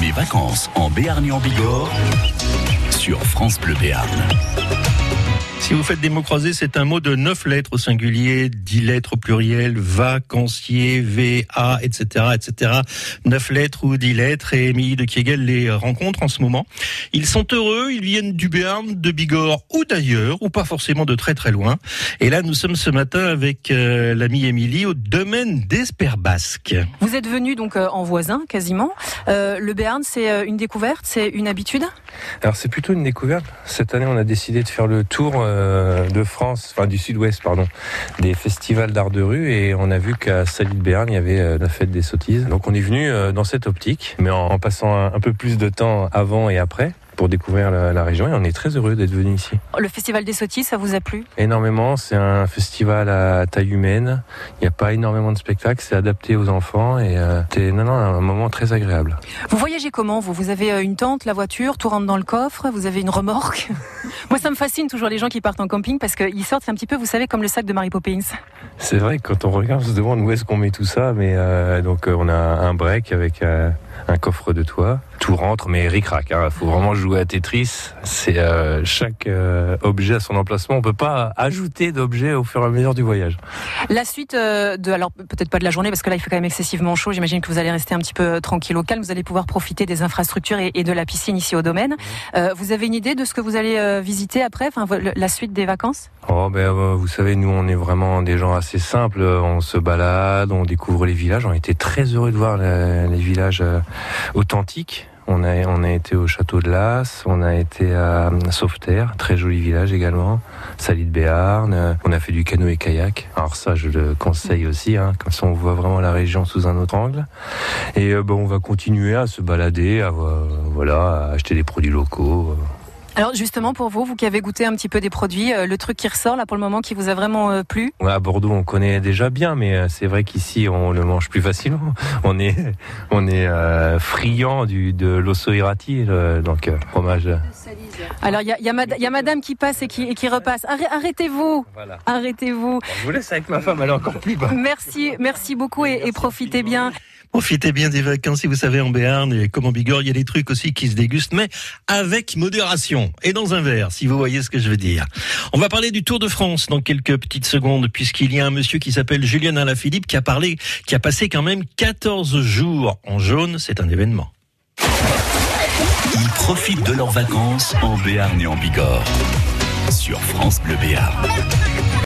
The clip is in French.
Mes vacances en Béarn et en Bigorre sur France Bleu Béarn. Si vous faites des mots croisés, c'est un mot de 9 lettres au singulier, 10 lettres au pluriel, vacancier, V-A, etc., etc. 9 lettres ou 10 lettres et Émilie de Kiegel les rencontre en ce moment. Ils sont heureux, ils viennent du Béarn, de Bigorre ou d'ailleurs, ou pas forcément de très très loin. Et là, nous sommes ce matin avec euh, l'amie Émilie au domaine d'Esperbasque. Vous êtes venu donc euh, en voisin quasiment. Euh, le Béarn, c'est euh, une découverte, c'est une habitude? Alors c'est plutôt une découverte. Cette année, on a décidé de faire le tour euh, de France, enfin du sud-ouest, pardon, des festivals d'art de rue et on a vu qu'à Sally de Béarn, il y avait euh, la fête des sottises. Donc on est venu euh, dans cette optique, mais en, passant un peu plus de temps avant et après pour découvrir la, la région et on est très heureux d'être venu ici. Le festival des sottises, ça vous a plu? Énormément, c'est un festival à taille humaine. Il n'y a pas énormément de spectacles, c'est adapté aux enfants et euh, c'est non, non, un moment très agréable. Vous voyagez comment vous? Vous avez euh, une tente, la voiture, tout rentre dans le coffre, vous avez une remorque? Moi, ça me fascine toujours les gens qui partent en camping parce qu'ils sortent, un petit peu, vous savez, comme le sac de Mary Poppins. C'est vrai quand on regarde, on se demande où est-ce qu'on met tout ça, mais euh, donc euh, on a un break avec euh, un coffre de toit. Tout rentre, mais ric-rac. Il faut vraiment jouer à Tetris. C'est euh, chaque euh, objet à son emplacement. On peut pas ajouter d'objets au fur et à mesure du voyage. La suite euh, de, alors peut-être pas de la journée parce que là il fait quand même excessivement chaud. J'imagine que vous allez rester un petit peu tranquille au calme. Vous allez pouvoir profiter des infrastructures et, et de la piscine ici au domaine. Vous avez une idée de ce que vous allez visiter après, enfin la suite des vacances? Oh ben vous savez, nous on est vraiment des gens assez simples. On se balade, on découvre les villages. On été très heureux de voir les, les villages authentiques. On a, on a été au château de Las, on a été à Sauveterre, très joli village également, Sally de Béarn, euh, on a fait du canoë kayak. Alors ça, je le conseille aussi, hein, comme ça on voit vraiment la région sous un autre angle. Et euh, bon, on va continuer à se balader, à, euh, voilà, à acheter des produits locaux. Alors justement pour vous, vous qui avez goûté un petit peu des produits, euh, le truc qui ressort là pour le moment qui vous a vraiment euh, plu? Ouais, à Bordeaux, on connaît déjà bien, mais euh, c'est vrai qu'ici, on le mange plus facilement. On est, on est euh, friand du, de l'osso irati, donc fromage. Alors il y a, y a y a madame qui passe et qui, et qui repasse. Arrê- Arrêtez-vous, Voilà. arrêtez-vous. Je vous laisse avec ma femme, elle est encore plus bas. Merci, merci beaucoup et, et profitez bien. Profitez bien des vacances si vous savez en Béarn et comme en Bigorre, il y a des trucs aussi qui se dégustent, mais avec modération et dans un verre, si vous voyez ce que je veux dire. On va parler du Tour de France dans quelques petites secondes, puisqu'il y a un monsieur qui s'appelle Julien Alaphilippe qui a parlé, qui a passé quand même 14 jours en jaune. C'est un événement. Ils profitent de leurs vacances en Béarn et en Bigorre sur France Bleu Béarn.